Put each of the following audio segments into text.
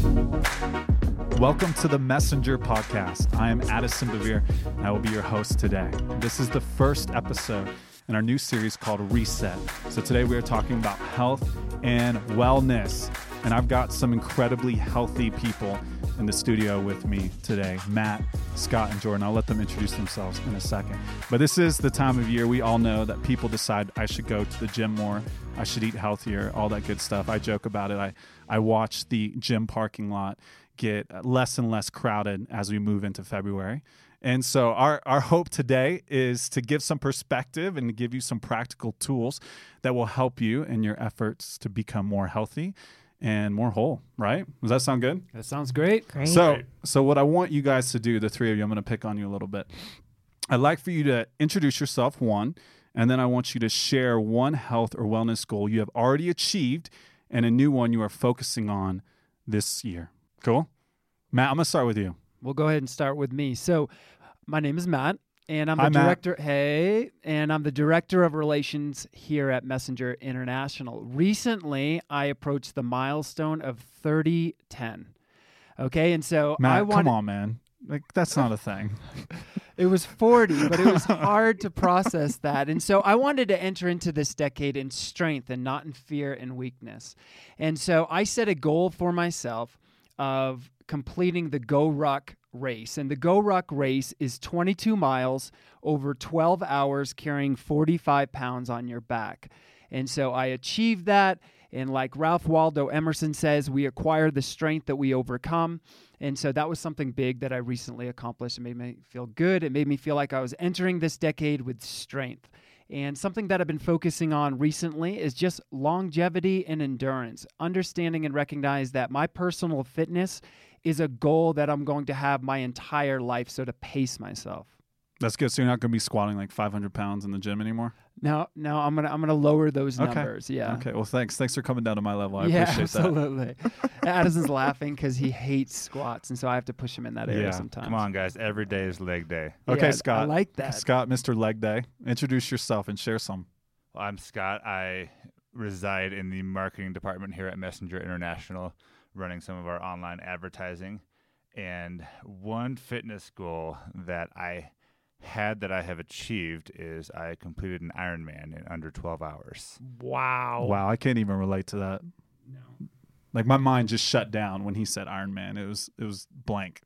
Welcome to the Messenger Podcast. I am Addison Bevere, and I will be your host today. This is the first episode in our new series called Reset. So today we are talking about health and wellness, and I've got some incredibly healthy people in the studio with me today Matt, Scott, and Jordan. I'll let them introduce themselves in a second. But this is the time of year we all know that people decide I should go to the gym more, I should eat healthier, all that good stuff. I joke about it. I, I watch the gym parking lot get less and less crowded as we move into February. And so our, our hope today is to give some perspective and to give you some practical tools that will help you in your efforts to become more healthy and more whole, right? Does that sound good? That sounds great. Great. So so what I want you guys to do, the three of you, I'm gonna pick on you a little bit. I'd like for you to introduce yourself, one, and then I want you to share one health or wellness goal you have already achieved and a new one you are focusing on this year. Cool? Matt, I'm gonna start with you. We'll go ahead and start with me. So, my name is Matt, and I'm the Hi, Matt. director. Hey, and I'm the director of relations here at Messenger International. Recently, I approached the milestone of 3010. Okay, and so I want come on, man. Like that's not a thing. it was 40, but it was hard to process that. And so I wanted to enter into this decade in strength and not in fear and weakness. And so I set a goal for myself of completing the GORUCK race. And the GORUCK race is 22 miles over 12 hours, carrying 45 pounds on your back. And so I achieved that. And like Ralph Waldo Emerson says, we acquire the strength that we overcome. And so that was something big that I recently accomplished. It made me feel good. It made me feel like I was entering this decade with strength. And something that I've been focusing on recently is just longevity and endurance, understanding and recognize that my personal fitness is a goal that I'm going to have my entire life. So to pace myself. That's good. So you're not gonna be squatting like 500 pounds in the gym anymore. No, no, I'm gonna I'm gonna lower those Okay. numbers. Yeah. Okay. Well, thanks. Thanks for coming down to my level. I yeah, appreciate that. absolutely. Addison's laughing because he hates squats, and so I have to push him in that area Yeah, sometimes. Come on, guys. Every day is leg day. Okay, Yeah, Scott. I like that. Scott, Mr. Leg Day, introduce yourself and share some. Well, I'm Scott. I reside in the marketing department here at Messenger International, running some of our online advertising. And one fitness goal that I had that I have achieved is I completed an Ironman in under 12 hours. Wow. Wow, I can't even relate to that. No. Like my mind just shut down when he said Iron Man. It was it was blank.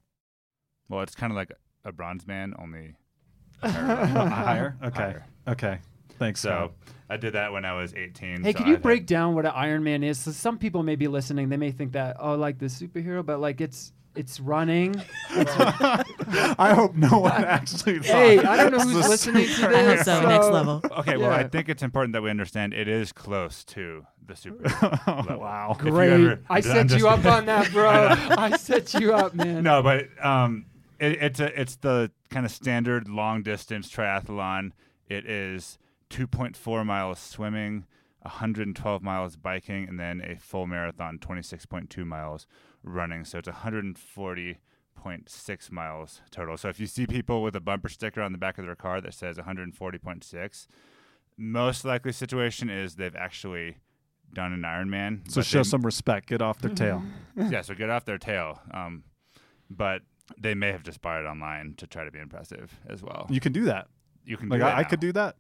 Well, it's kind of like a bronze man, only Higher? Okay. Higher. Okay. Thanks. So Scott. I did that when I was 18. Hey, so can you I've break had- down what an Ironman is? So some people may be listening. They may think that oh, like the superhero, but like it's it's running. I hope no one actually. Thought hey, I don't know who's listening to super- this. I hope so. Next level. Okay, well, I think it's important that we understand it is close to the super. level. wow. Great. ever I done set you this- up on that, bro. I set you up, man. no, but um, it, it's a it's the kind of standard long distance triathlon. It is 2.4 miles swimming, 112 miles biking, and then a full marathon, 26.2 miles running. So it's 140.6 miles total. So if you see people with a bumper sticker on the back of their car that says 140.6, most likely situation is they've actually done an Ironman. So show they- some respect. Get off their tail. yeah, so get off their tail. Um, but they may have just bought it online to try to be impressive as well. You can do that. You can Like do I, that I now. could do that.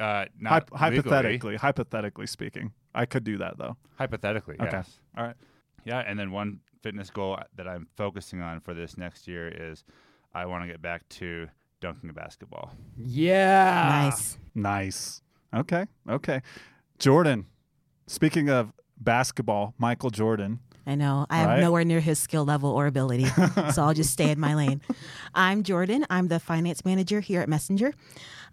Uh, not legally. hypothetically, hypothetically speaking, I could do that though. Hypothetically, Okay. yes. All right. Yeah, and then one fitness goal that I'm focusing on for this next year is I want to get back to dunking a basketball. Yeah. Nice. Nice. Okay. Okay. Jordan. Speaking of basketball, Michael Jordan. I know. I am Right? nowhere near his skill level or ability, so I'll just stay in my lane. I'm Jordan. I'm the finance manager here at Messenger.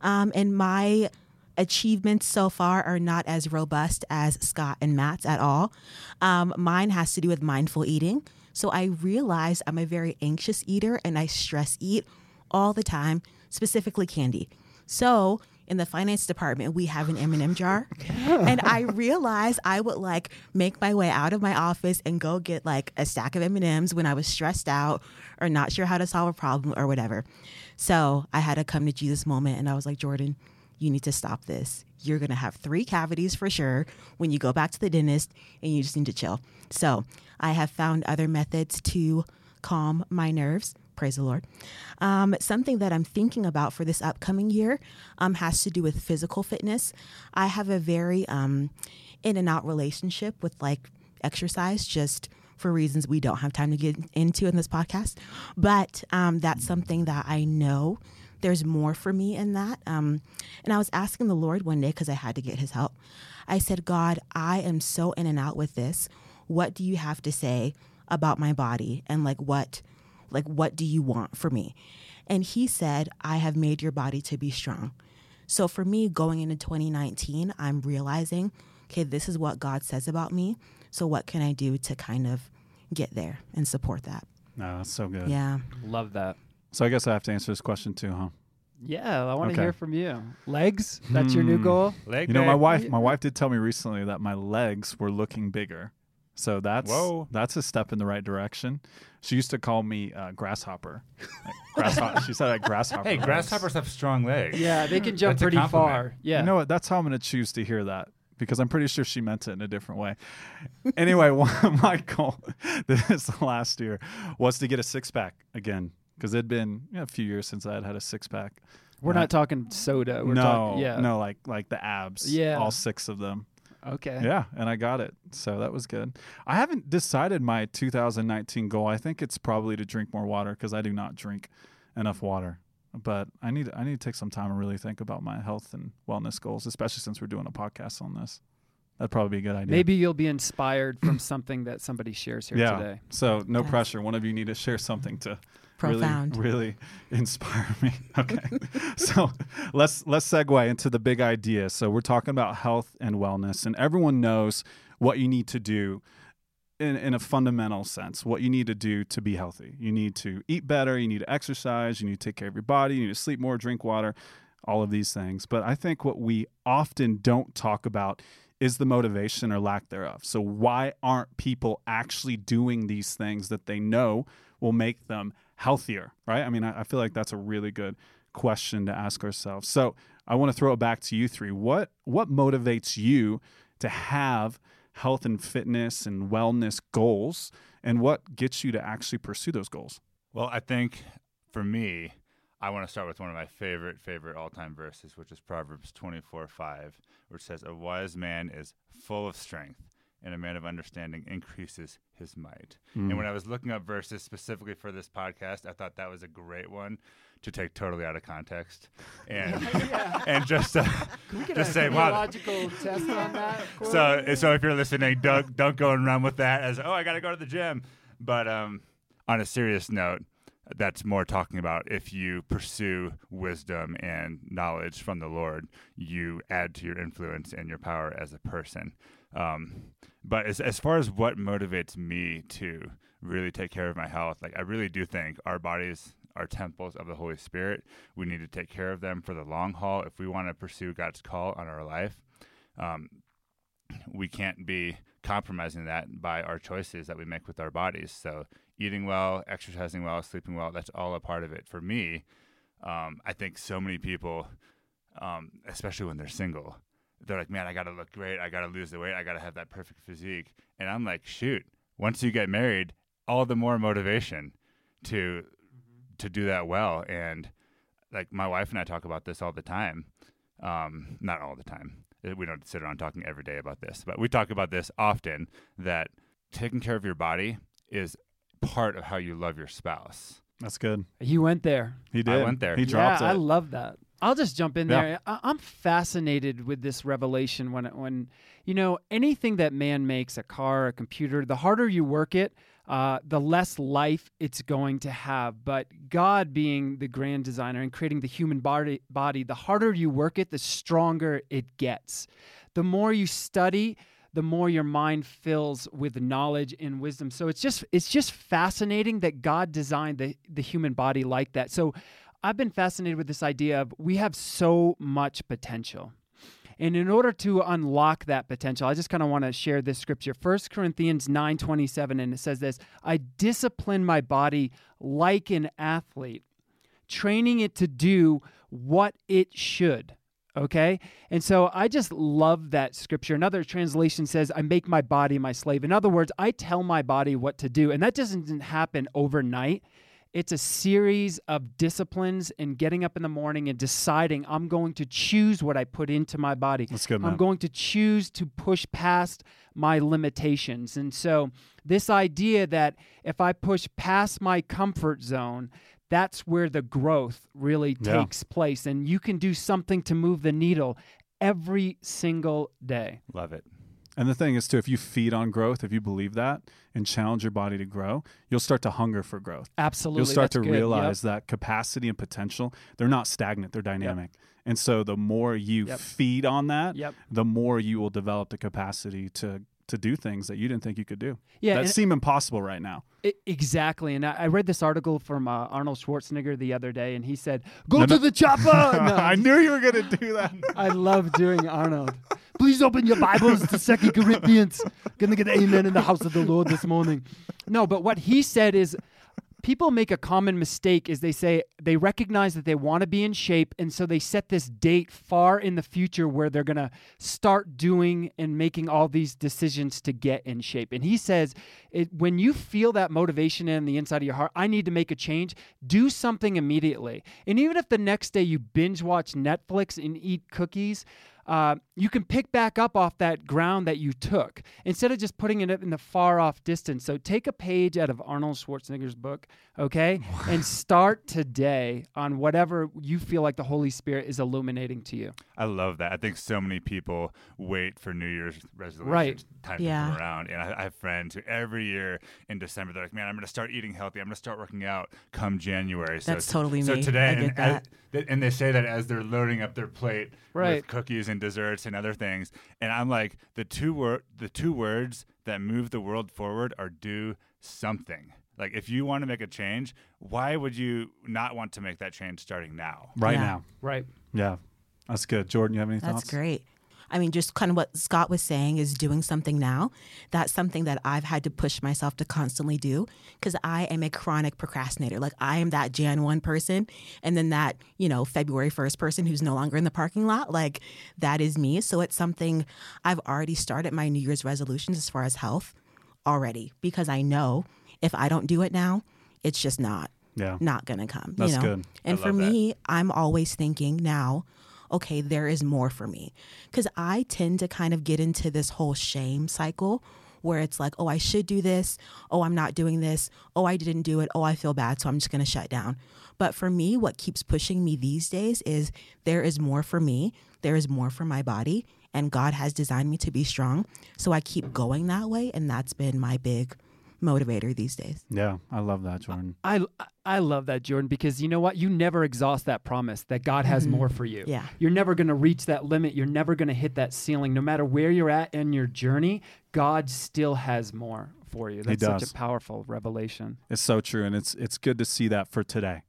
Um, and my achievements so far are not as robust as Scott and Matt's at all. Um, mine has to do with mindful eating. So I realized I'm a very anxious eater and I stress eat all the time, specifically candy. So in the finance department, we have an M&M jar. and I realized I would like make my way out of my office and go get like a stack of M&Ms when I was stressed out or not sure how to solve a problem or whatever. So I had a come to Jesus moment and I was like, Jordan, you need to stop this. You're going to have three cavities for sure when you go back to the dentist, and you just need to chill. So, I have found other methods to calm my nerves. Praise the Lord. Um, something that I'm thinking about for this upcoming year um, has to do with physical fitness. I have a very um, in and out relationship with like exercise, just for reasons we don't have time to get into in this podcast. But um, that's something that I know there's more for me in that. Um, and I was asking the Lord one day because I had to get his help. I said, God, I am so in and out with this. What do you have to say about my body? And like, what, like, what do you want for me? And he said, I have made your body to be strong. So for me, going into 2019, I'm realizing, okay, this is what God says about me. So what can I do to kind of get there and support that? No, that's so good. Yeah. Love that. So I guess I have to answer this question too, huh? Yeah, I want to Okay. hear from you. Legs? That's your new Hmm. goal? Leg You know, my wife, my wife did tell me recently that my legs were looking bigger. So that's Whoa. that's a step in the right direction. She used to call me uh, grasshopper. Like, grasshopper. she said that grasshopper. Hey, legs. grasshoppers have strong legs. Yeah, they can jump That's pretty far. Yeah. You know what? That's how I'm going to choose to hear that because I'm pretty sure she meant it in a different way. anyway, my goal this last year was to get a six pack again because it'd been you know, a few years since I had had a six pack. We're Uh, not talking soda. We're no, talking, yeah. no, like like the abs. Yeah. all six of them. Okay. Yeah, and I got it. So that was good. I haven't decided my 2019 goal. I think it's probably to drink more water because I do not drink enough water. But I need I need to take some time and really think about my health and wellness goals, especially since we're doing a podcast on this. That'd probably be a good idea. Maybe you'll be inspired from something that somebody shares here yeah. today. So no pressure. One of you need to share something to Profound. really really inspire me. Okay. so let's let's segue into the big idea. So we're talking about health and wellness, and everyone knows what you need to do in, in a fundamental sense, what you need to do to be healthy. You need to eat better, you need to exercise, you need to take care of your body, you need to sleep more, drink water, all of these things. But I think what we often don't talk about is the motivation or lack thereof. So, why aren't people actually doing these things that they know will make them healthier, right? I mean, I, I feel like that's a really good question to ask ourselves. So, I want to throw it back to you three. What what motivates you to have health and fitness and wellness goals, and what gets you to actually pursue those goals? Well, I think for me, I want to start with one of my favorite, favorite all time verses, which is Proverbs 24 5, which says, A wise man is full of strength, and a man of understanding increases his might. Mm. And when I was looking up verses specifically for this podcast, I thought that was a great one to take totally out of context and and just uh, Can we get Just a say, wow. logical test on that? so so if you're listening, don't don't go and run with that as oh I got to go to the gym. But um, on a serious note, that's more talking about if you pursue wisdom and knowledge from the Lord, you add to your influence and your power as a person. Um, but as as far as what motivates me to really take care of my health, like I really do think our bodies are temples of the Holy Spirit. We need to take care of them for the long haul if we want to pursue God's call on our life. Um, we can't be compromising that by our choices that we make with our bodies. So, eating well, exercising well, sleeping well, that's all a part of it. For me, um, I think so many people, um, especially when they're single, they're like, man, I got to look great. I got to lose the weight. I got to have that perfect physique. And I'm like, shoot, once you get married, all the more motivation to to do that well. And like my wife and I talk about this all the time. Um, not all the time. Uh, We don't sit around talking every day about this, but we talk about this often that taking care of your body is part of how you love your spouse. That's good. He went there. He did. went there. He dropped yeah, I love that. I'll just jump in Yeah. there. I, I'm fascinated with this revelation when, when you know, anything that man makes, a car, a computer, the harder you work it, uh, the less life it's going to have. But God, being the grand designer and creating the human body, body, the harder you work it, the stronger it gets. The more you study, the more your mind fills with knowledge and wisdom. So it's just it's just fascinating that God designed the the human body like that. So I've been fascinated with this idea of we have so much potential. And in order to unlock that potential, I just kind of want to share this scripture. 1 Corinthians 9:27 and it says this, I discipline my body like an athlete, training it to do what it should. Okay. And so I just love that scripture. Another translation says, I make my body my slave. In other words, I tell my body what to do. And that doesn't happen overnight. It's a series of disciplines and getting up in the morning and deciding I'm going to choose what I put into my body. That's good, man. I'm going to choose to push past my limitations. And so, this idea that if I push past my comfort zone, that's where the growth really Yeah. takes place. And you can do something to move the needle every single day. Love it. And the thing is, too, if you feed on growth, if you believe that and challenge your body to grow, you'll start to hunger for growth. Absolutely. You'll start that's to good. Yep. realize that capacity and potential, they're not stagnant, they're dynamic. And so the more you Yep. feed on that, Yep. the more you will develop the capacity to to do things that you didn't think you could do. Yeah. that seem impossible right now. I- exactly. And I, I read this article from uh, Arnold Schwarzenegger the other day, and he said, Go No, to no. the chopper. No, I knew you were going to do that. I love doing Arnold. Please open your Bibles to Second Corinthians. Gonna get amen in the house of the Lord this morning. No, but what he said is people make a common mistake is they say they recognize that they want to be in shape and so they set this date far in the future where they're going to start doing and making all these decisions to get in shape. And he says it, when you feel that motivation in the inside of your heart i need to make a change do something immediately. And even if the next day you binge watch netflix and eat cookies uh, you can pick back up off that ground that you took instead of just putting it in the far off distance. So take a page out of Arnold Schwarzenegger's book, okay, and start today on whatever you feel like the Holy Spirit is illuminating to you. I love that. I think so many people wait for New Year's resolutions Right. time to come around. And I, I have friends who every year in December they're like, "Man, I'm going to start eating healthy. I'm going to start working out come January." So That's totally so me. today, I and, that. as- and they say that as they're loading up their plate Right. with cookies and desserts and other things. And I'm like, the two word, the two words that move the world forward are do something. Like if you want to make a change, why would you not want to make that change starting now? Right Yeah. now. Right. Yeah. That's good. Jordan, you have any That's thoughts? great. I mean, just kind of what Scott was saying is doing something now. That's something that I've had to push myself to constantly do because I am a chronic procrastinator. Like, I am that Jan 1 person and then that, you know, February 1st person who's no longer in the parking lot. Like, that is me. So it's something I've already started my New Year's resolutions as far as health already because I know if I don't do it now, it's just not Yeah. not going to come. That's you know? good. And I for love that. me, I'm always thinking now, okay, there is more for me. Because I tend to kind of get into this whole shame cycle where it's like, oh, I should do this. Oh, I'm not doing this. Oh, I didn't do it. Oh, I feel bad. So I'm just going to shut down. But for me, what keeps pushing me these days is there is more for me. There is more for my body. And God has designed me to be strong. So I keep going that way. And that's been my big motivator these days. Yeah. I love that, Jordan. I, I love that, Jordan, because you know what? You never exhaust that promise that God has mm-hmm. more for you. Yeah. You're never going to reach that limit. You're never going to hit that ceiling. No matter where you're at in your journey, God still has more for you. That's such does. a powerful revelation. It's so true, and it's it's good to see that for today.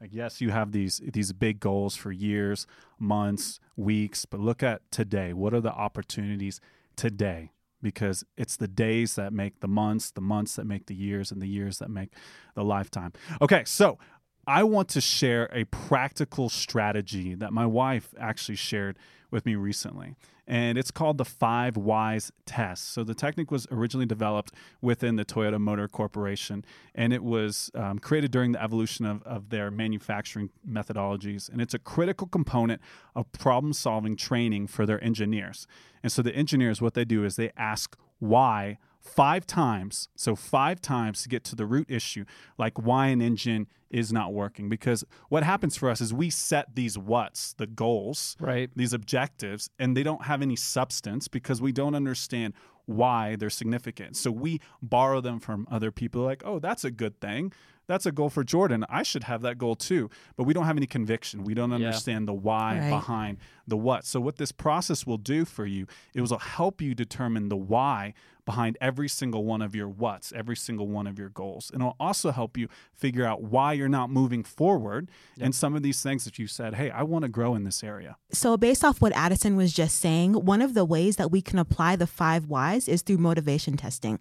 Like yes, you have these these big goals for years, months, weeks, but look at today. What are the opportunities today? Because it's the days that make the months, the months that make the years, and the years that make the lifetime. Okay, so I want to share a practical strategy that my wife actually shared with me recently. And it's called the Five Whys Test. So the technique was originally developed within the Toyota Motor Corporation, and it was um, created during the evolution of, of their manufacturing methodologies. And it's a critical component of problem solving training for their engineers. And so the engineers, what they do is they ask why five times. So, five times to get to the root issue, like why an engine is not working. Because what happens for us is we set these what's, the goals, Right. these objectives, and they don't have any substance because we don't understand why they're significant. So, we borrow them from other people, like, oh, that's a good thing. That's a goal for Jordan. I should have that goal too. But we don't have any conviction. We don't Yeah. understand the why Right. behind the what. So, what this process will do for you, it will help you determine the why behind every single one of your what's, every single one of your goals. And it'll also help you figure out why you're not moving forward and some of these things that you said, hey, I want to grow in this area. So, based off what Addison was just saying, one of the ways that we can apply the five whys is through motivation testing.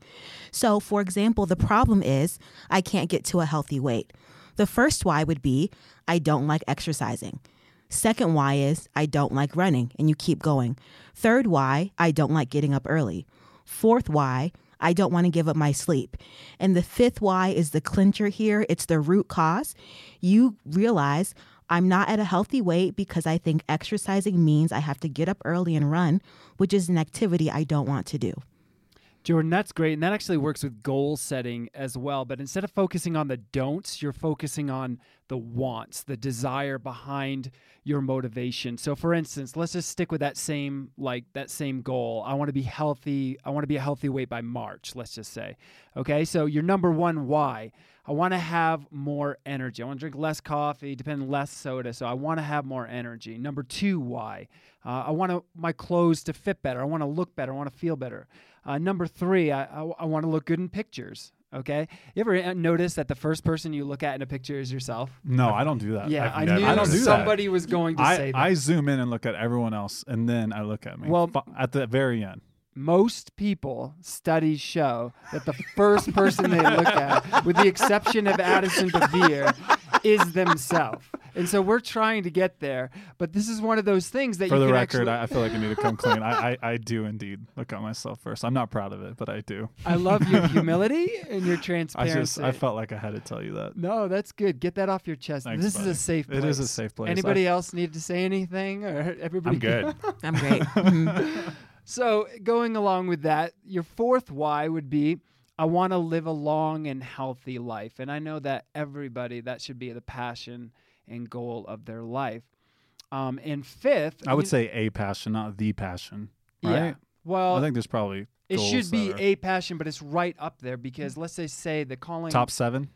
So, for example, the problem is I can't get to a healthy weight. The first why would be I don't like exercising. Second why is I don't like running, and you keep going. Third why, I don't like getting up early. Fourth why, I don't want to give up my sleep. And the fifth why is the clincher here. It's the root cause. You realize I'm not at a healthy weight because I think exercising means I have to get up early and run, which is an activity I don't want to do. Jordan, that's great. And that actually works with goal setting as well. But instead of focusing on the don'ts, you're focusing on the wants, the desire behind your motivation. So for instance, let's just stick with that same like that same goal. I want to be healthy. I want to be a healthy weight by March, let's just say. Okay? So your number 1 why? I want to have more energy. I want to drink less coffee, depend less soda. So I want to have more energy. Number 2 why? Uh, I want to, my clothes to fit better. I want to look better. I want to feel better. Uh, number three, I, I, I want to look good in pictures. Okay. You ever uh, notice that the first person you look at in a picture is yourself? No, I don't do that. Yeah, I've I knew I don't do that. somebody was going to I, say that. I zoom in and look at everyone else, and then I look at me. Well- at the very end. Most people, studies show that the first person they look at, with the exception of Addison Bevere, is themselves. And so we're trying to get there. But this is one of those things that For you the record, actually. I, I feel like I need to come clean. I, I, I do indeed look at myself first. I'm not proud of it, but I do. I love your humility and your transparency. I transparency. just I felt like I had to tell you that. No, that's good. Get that off your chest. Thanks, this is a safe place. It is a safe place. Anybody else need to say anything or everybody I'm good. I'm great. So, going along with that, your fourth why would be I want to live a long and healthy life. And I know that everybody that should be the passion and goal of their life. Um, and fifth, I would say a passion, not the passion. yeah. Right? Well, I think there's probably it should be are- a passion, but it's right up there because let's say say the calling top seven,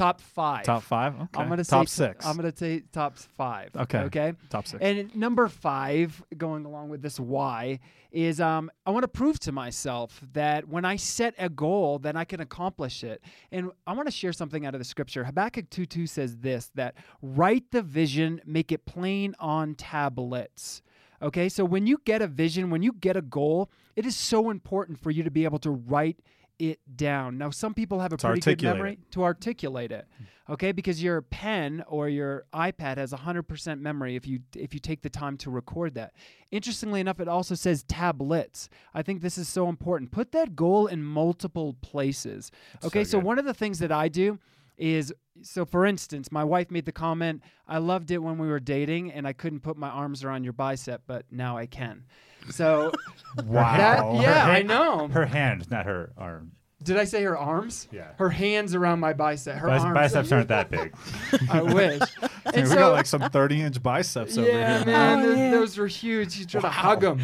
top five. top five. Okay. I'm gonna top say six. I'm gonna say top five. Okay. Okay. top six. And number five, going along with this why, is um, I want to prove to myself that when I set a goal, that I can accomplish it. And I want to share something out of the scripture. Habakkuk 2 2 says this that write the vision, make it plain on tablets. Okay, so when you get a vision, when you get a goal, it is so important for you to be able to write it down. Now, some people have a To pretty good memory to articulate it. Okay, because your pen or your iPad has 100% memory if you if you take the time to record that. Interestingly enough, it also says tablets. I think this is so important. Put that goal in multiple places. Okay, so good. one of the things that I do is so for instance, my wife made the comment, I loved it when we were dating and I couldn't put my arms around your bicep, but now I can. So Wow. that, yeah, Her I know. Her hand, not her arm. Did I say her arms? Yeah. Her hands around my bicep. Her Bice- arms. biceps aren't that big. I wish. Dude, and we got like some 30 inch biceps over yeah, here. man, Oh, those, yeah. those were huge. You try to hug them,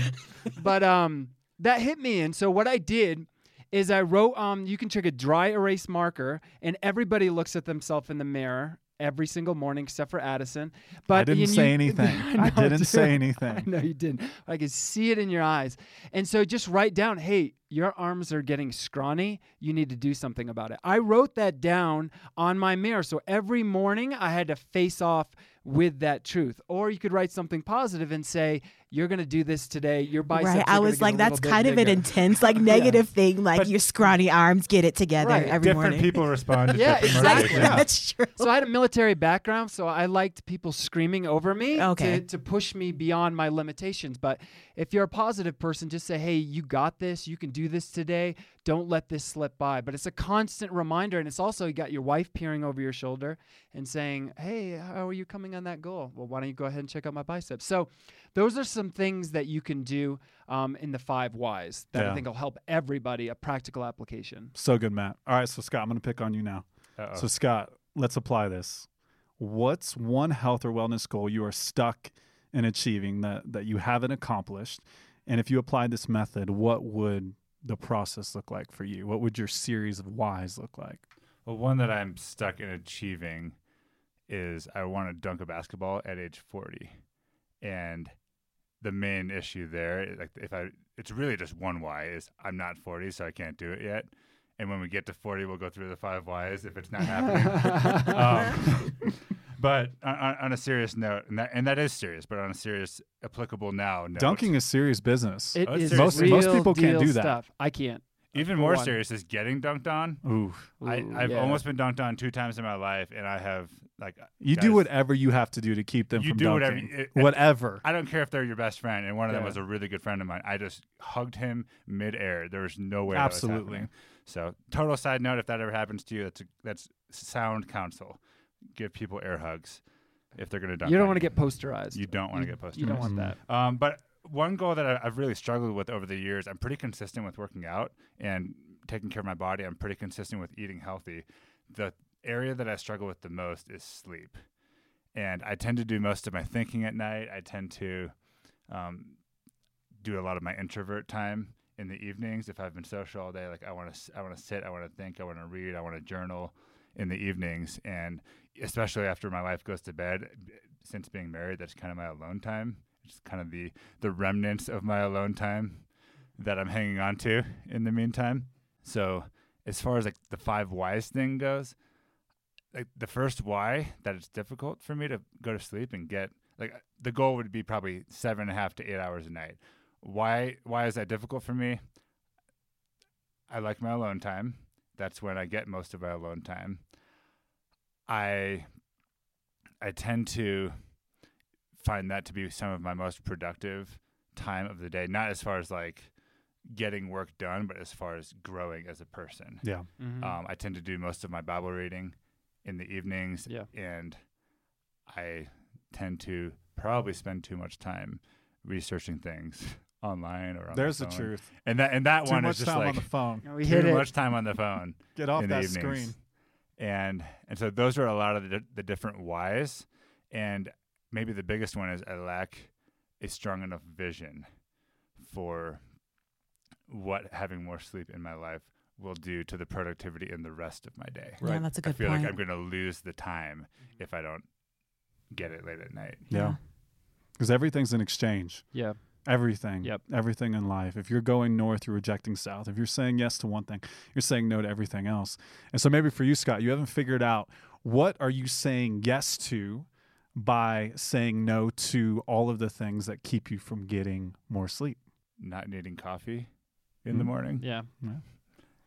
but um, that hit me. And so what I did is I wrote um, you can take a dry erase marker, and everybody looks at themselves in the mirror every single morning except for Addison. But I didn't and say anything. I, know, didn't dude. say anything. No, you didn't. I could see it in your eyes. And so just write down, hey, your arms are getting scrawny. You need to do something about it. I wrote that down on my mirror. So every morning I had to face off with that truth. Or you could write something positive and say, you're going to do this today. Your biceps right. are I was like, that's kind of an intense, like negative thing. Like But- your scrawny arms get it together Right. every different morning. people respond to Yeah, exactly. Yeah. That's true. So I had a military background, so I liked people screaming over me Okay. to, to push me beyond my limitations. But if you're a positive person, just say, hey, you got this. You can do this today. Don't let this slip by. But it's a constant reminder. And it's also, you got your wife peering over your shoulder and saying, hey, how are you coming on that goal? Well, why don't you go ahead and check out my biceps? So those are some things that you can do um, in the five whys that I think will help everybody, a practical application. So good, Matt. All right, so Scott, I'm going to pick on you now. Uh-oh. So, Scott, let's apply this. What's one health or wellness goal you are stuck in achieving that, that you haven't accomplished? And if you applied this method, what would the process look like for you? What would your series of whys look like? Well, one that I'm stuck in achieving is I want to dunk a basketball at age 40. And the main issue there, like if I, it's really just one why is I'm not 40, so I can't do it yet. And when we get to 40, we'll go through the five whys if it's not happening. um, but on, on on a serious note, and that, and that is serious, but on a serious, applicable now note, Dunking is serious business. It Oh, it's is serious. Most- most real people can't do that. Stuff. I can't. Even more one. serious is getting dunked on. Ooh. I, Ooh, I've yeah. almost been dunked on two times in my life, and I have like You do whatever you have to do to keep them You from do whatever dunking. you- it- whatever. I don't care if they're your best friend, and one of them Yeah. was a really good friend of mine. I just hugged him midair. There was no way. that was Absolutely. So, total side note: if that ever happens to you, that's a, that's sound counsel. Give people air hugs if they're going to dunk. You don't want to get posterized. You don't want to get posterized. You don't want that. Um, but one goal that I, I've really struggled with over the years, I'm pretty consistent with working out and taking care of my body. I'm pretty consistent with eating healthy. The area that I struggle with the most is sleep. And I tend to do most of my thinking at night. I tend to um, do a lot of my introvert time in the evenings. If I've been social all day, like I want to, I want to sit, I want to think, I want to read, I want to journal in the evenings. And especially after my wife goes to bed, since being married, that's kind of my alone time. It's kind of the the remnants of my alone time that I'm hanging on to in the meantime. So as far as like the five whys thing goes, like the first why that it's difficult for me to go to sleep and get like uh, the goal would be probably seven and a half to eight hours a night. Why why is that difficult for me? I like my alone time. That's when I get most of my alone time. I I tend to find that to be some of my most productive time of the day. Not as far as like getting work done, but as far as growing as a person. Yeah. Mhm. Um, I tend to do most of my Bible reading in the evenings, Yeah. and I tend to probably spend too much time researching things online or on There's my the phone. truth. And that and that Too one much is just time like on the phone. we too hit it. much time on the phone Get off in that the evenings. screen. And and so those are a lot of the, the different whys. And maybe the biggest one is I lack a strong enough vision for what having more sleep in my life will do to the productivity in the rest of my day. Yeah, that's a I good i feel point. like I'm going to lose the time if I don't get it late at night. Yeah. Because everything's an exchange. Yeah. Everything. Yep. Everything in life. If you're going north, you're rejecting south. If you're saying yes to one thing, you're saying no to everything else. And so maybe for you, Scott, you haven't figured out what are you saying yes to by saying no to all of the things that keep you from getting more sleep. Not needing coffee in the Mhm. morning. Yeah.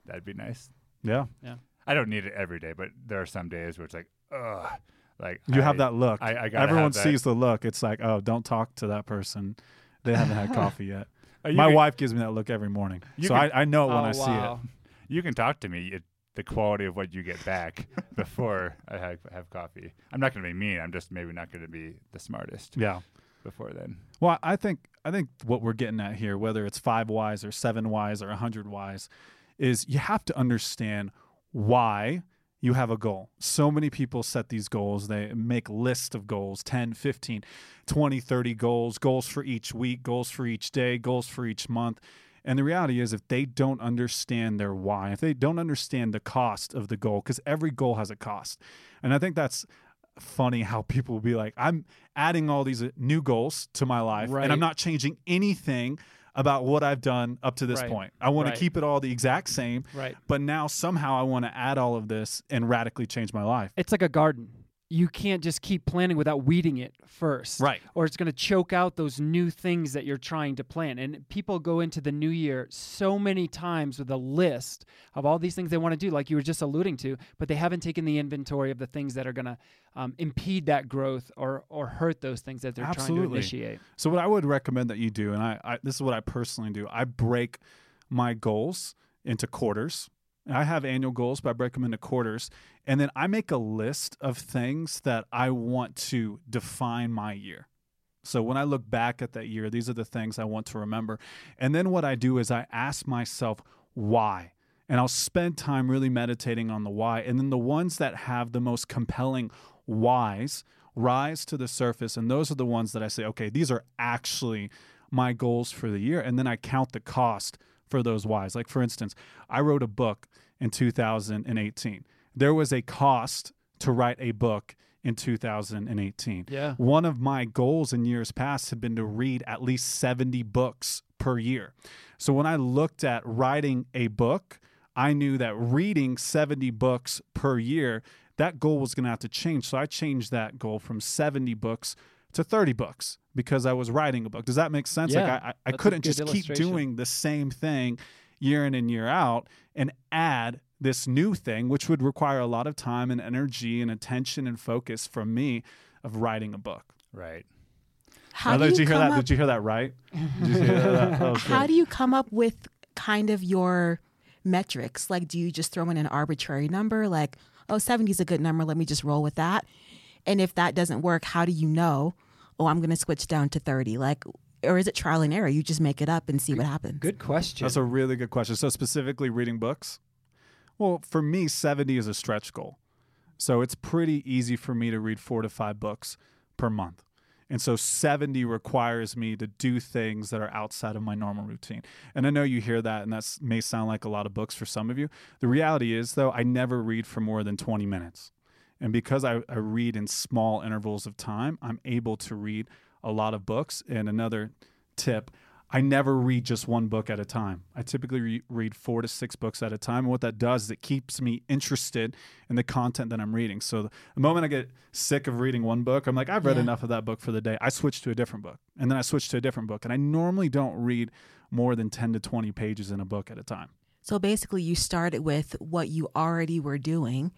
That'd be nice. Yeah. Yeah. I don't need it every day, but there are some days where it's like, ugh. Like You have that look. I, I gotta Everyone have that. sees the look. It's like, oh, don't talk to that person. They haven't had coffee yet. Oh, My can- wife gives me that look every morning. So can- I, I know it when oh, I see it. You can talk to me. It, the quality of what you get back before I have, have coffee. I'm not going to be mean. I'm just maybe not going to be the smartest Yeah. before then. Well, I think I think what we're getting at here, whether it's five whys or seven whys or a hundred whys, is you have to understand why you have a goal. So many people set these goals. They make lists of goals, 10, 15, 20, 30 goals, goals for each week, goals for each day, goals for each month. And the reality is, if they don't understand their why, if they don't understand the cost of the goal, because every goal has a cost. And I think that's funny how people will be like, I'm adding all these new goals to my life, and I'm not changing anything about what I've done up to this Right. point. I want Right. to keep it all the exact same, Right. but now somehow I want to add all of this and radically change my life. It's like a garden. You can't just keep planting without weeding it first. Right. Or it's going to choke out those new things that you're trying to plant. And people go into the new year so many times with a list of all these things they want to do, like you were just alluding to, but they haven't taken the inventory of the things that are going to um, impede that growth or, or hurt those things that they're trying to initiate. So what I would recommend that you do, and I, I this is what I personally do, I break my goals into quarters. I have annual goals, but I break them into quarters, and then I make a list of things that I want to define my year. So when I look back at that year, these are the things I want to remember. And then what I do is I ask myself why. And I'll spend time really meditating on the why. And then the ones that have the most compelling whys rise to the surface. And those are the ones that I say, okay, these are actually my goals for the year. And then I count the cost for those whys. Like, for instance, I wrote a book in 2018. There was a cost to write a book in 2018. Yeah. One of my goals in years past had been to read at least 70 books per year. So when I looked at writing a book, I knew that reading 70 books per year, that goal was going to have to change. So I changed that goal from 70 books to 30 books because I was writing a book. Does that make sense? Yeah, like I, I, I couldn't just keep doing the same thing year in and year out and add this new thing, which would require a lot of time and energy and attention and focus from me of writing a book. Right. How Now, did you hear that? up- Did you hear that right? Did you hear that? That How do you come up with kind of your metrics? Like, do you just throw in an arbitrary number, like, oh, 70 is a good number, let me just roll with that? And if that doesn't work, how do you know, oh, I'm going to switch down to 30? Like, or is it trial and error? You just make it up and see what happens. Good question. That's a really good question. So specifically reading books. Well, for me, 70 is a stretch goal. So it's pretty easy for me to read four to five books per month. And so 70 requires me to do things that are outside of my normal routine. And I know you hear that, and that may sound like a lot of books for some of you. The reality is, though, I never read for more than 20 minutes. And because I, I read in small intervals of time, I'm able to read a lot of books. And another tip I never read just one book at a time. I typically re- read four to six books at a time. And what that does is it keeps me interested in the content that I'm reading. So the moment I get sick of reading one book, I'm like, I've read Yeah. enough of that book for the day. I switch to a different book. And then I switch to a different book. And I normally don't read more than 10 to 20 pages in a book at a time. So basically, you started with what you already were doing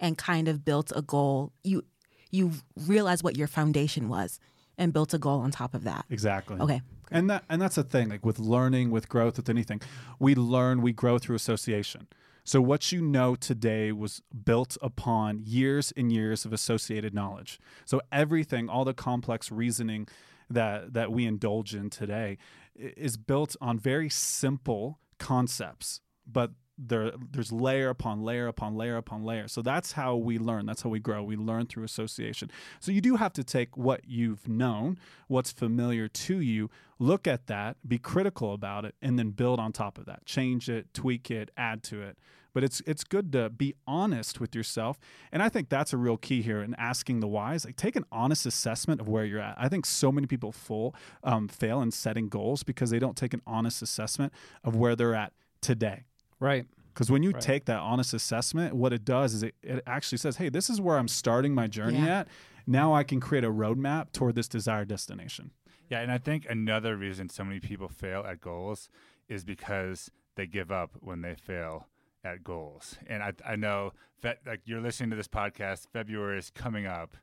and kind of built a goal. You you realized what your foundation was and built a goal on top of that. Exactly. Okay. And that and that's the thing, like with learning, with growth, with anything, we learn, we grow through association. So what you know today was built upon years and years of associated knowledge. So everything, all the complex reasoning that that we indulge in today is built on very simple concepts, but there there's layer upon layer upon layer upon layer. So that's how we learn. That's how we grow. We learn through association. So you do have to take what you've known, what's familiar to you, look at that, be critical about it, and then build on top of that. Change it, tweak it, add to it. But it's it's good to be honest with yourself, and I think that's a real key here in asking the whys. Like take an honest assessment of where you're at. I think so many people full um, fail in setting goals because they don't take an honest assessment of where they're at today. Right. Because when you Right. take that honest assessment, what it does is it, it actually says, hey, this is where I'm starting my journey Yeah. at. Now I can create a roadmap toward this desired destination. Yeah, and I think another reason so many people fail at goals is because they give up when they fail at goals. And I I know that like you're listening to this podcast, February is coming up,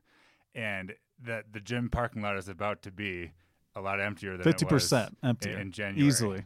and that the gym parking lot is about to be a lot emptier than Fifty it was percent in, empty in January. easily.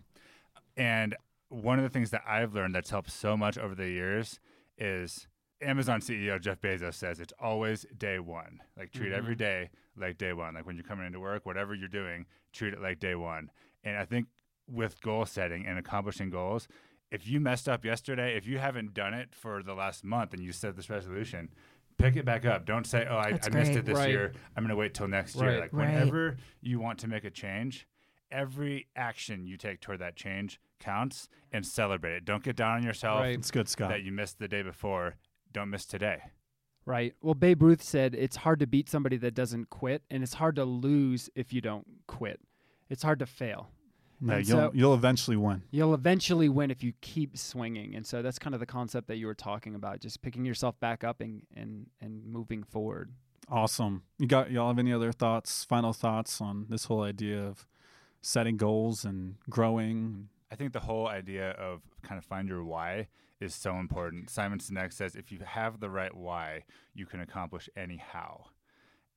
And one of the things that I've learned that's helped so much over the years is Amazon CEO Jeff Bezos says it's always day one. Like treat every Mhm. day like day one. Like when you're coming into work, whatever you're doing, treat it like day one. And I think with goal setting and accomplishing goals, if you messed up yesterday, if you haven't done it for the last month and you set this resolution, pick it back up. Don't say, "Oh, I, I missed great. it this Right. year. I'm going to wait till next year." Like Right. whenever you want to make a change, every action you take toward that change counts and celebrate it. Don't get down on yourself Right. It's good, Scott. that you missed the day before. Don't miss today. Right. Well, Babe Ruth said it's hard to beat somebody that doesn't quit, and it's hard to lose if you don't quit. It's hard to fail. Yeah, And you'll so- you'll eventually win. You'll eventually win if you keep swinging. And so that's kind of the concept that you were talking about, just picking yourself back up and and, and moving forward. Awesome. You got y'all have any other thoughts, final thoughts on this whole idea of setting goals and growing? I think the whole idea of kind of find your why is so important. Simon Sinek says if you have the right why, you can accomplish any how.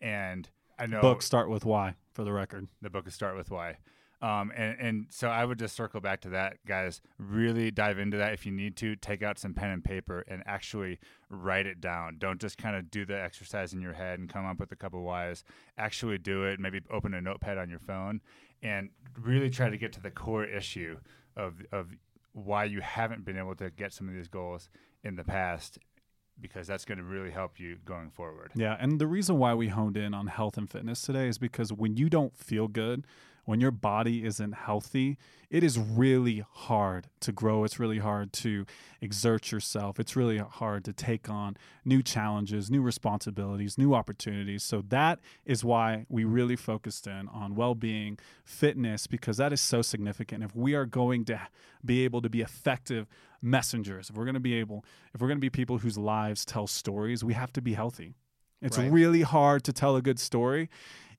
And I know Books start with why, for the record. the book is start with why. Um, and, and so I would just circle back to that, guys. Really dive into that if you need to. Take out some pen and paper and actually write it down. Don't just kind of do the exercise in your head and come up with a couple whys. Actually do it. Maybe open a notepad on your phone and really try to get to the core issue of of why you haven't been able to get some of these goals in the past, because that's going to really help you going forward. Yeah, and the reason why we honed in on health and fitness today is because when you don't feel good, when your body isn't healthy, it is really hard to grow. It's really hard to exert yourself. It's really hard to take on new challenges, new responsibilities, new opportunities. So that is why we really focused in on well-being, fitness because that is so significant. If we are going to be able to be effective messengers, if we're going to be able if we're going to be people whose lives tell stories, we have to be healthy. It's Right. really hard to tell a good story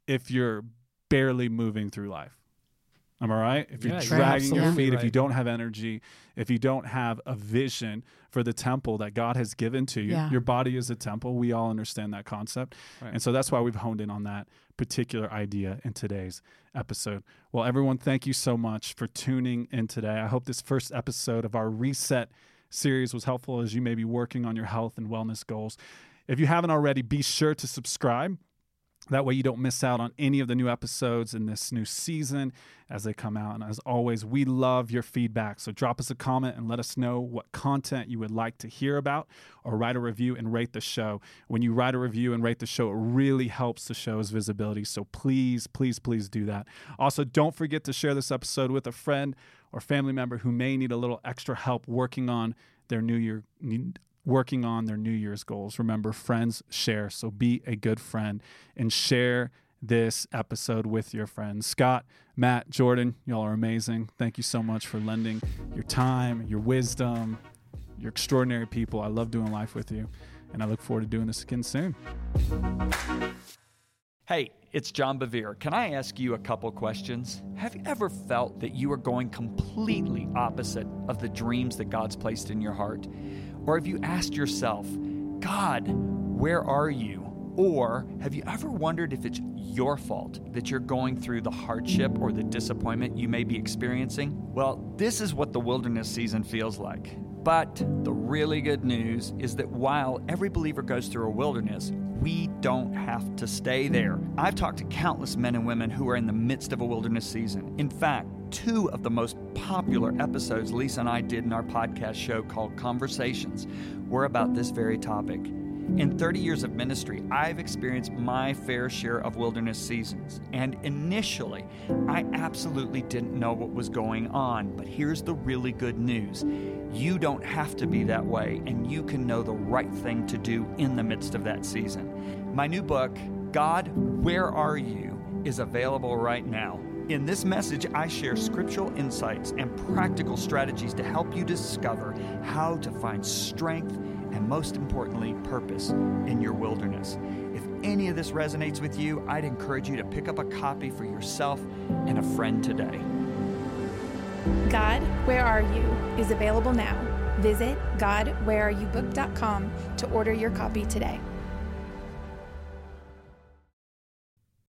if you're barely moving through life. Am I right? If you're Yeah, you're dragging your feet, if you don't have energy, if you don't have a vision for the temple that God has given to you, Yeah. your body is a temple. We all understand that concept. Right. And so that's why we've honed in on that particular idea in today's episode. Well, everyone, thank you so much for tuning in today. I hope this first episode of our Reset series was helpful as you may be working on your health and wellness goals. If you haven't already, be sure to subscribe. That way, you don't miss out on any of the new episodes in this new season as they come out. And as always, we love your feedback. So drop us a comment and let us know what content you would like to hear about, or write a review and rate the show. When you write a review and rate the show, it really helps the show's visibility. So please, please, please do that. Also, don't forget to share this episode with a friend or family member who may need a little extra help working on their New Year working on their New Year's goals. Remember, friends share. So be a good friend and share this episode with your friends. Scott, Matt, Jordan, y'all are amazing. Thank you so much for lending your time, your wisdom. You're extraordinary people. I love doing life with you, and I look forward to doing this again soon. Hey, it's John Bevere. Can I ask you a couple questions? Have you ever felt that you are going completely opposite of the dreams that God's placed in your heart? Or have you asked yourself, God, where are you? Or have you ever wondered if it's your fault that you're going through the hardship or the disappointment you may be experiencing? Well, this is what the wilderness season feels like. But the really good news is that while every believer goes through a wilderness, we don't have to stay there. I've talked to countless men and women who are in the midst of a wilderness season. In fact, two of the most popular episodes Lisa and I did in our podcast show called Conversations were about this very topic. In 30 years of ministry, I've experienced my fair share of wilderness seasons. And initially, I absolutely didn't know what was going on. But here's the really good news you don't have to be that way, and you can know the right thing to do in the midst of that season. My new book, God, Where Are You, is available right now. In this message, I share scriptural insights and practical strategies to help you discover how to find strength and, most importantly, purpose in your wilderness. If any of this resonates with you, I'd encourage you to pick up a copy for yourself and a friend today. God, Where Are You is available now. Visit GodWhereAreYouBook.com to order your copy today.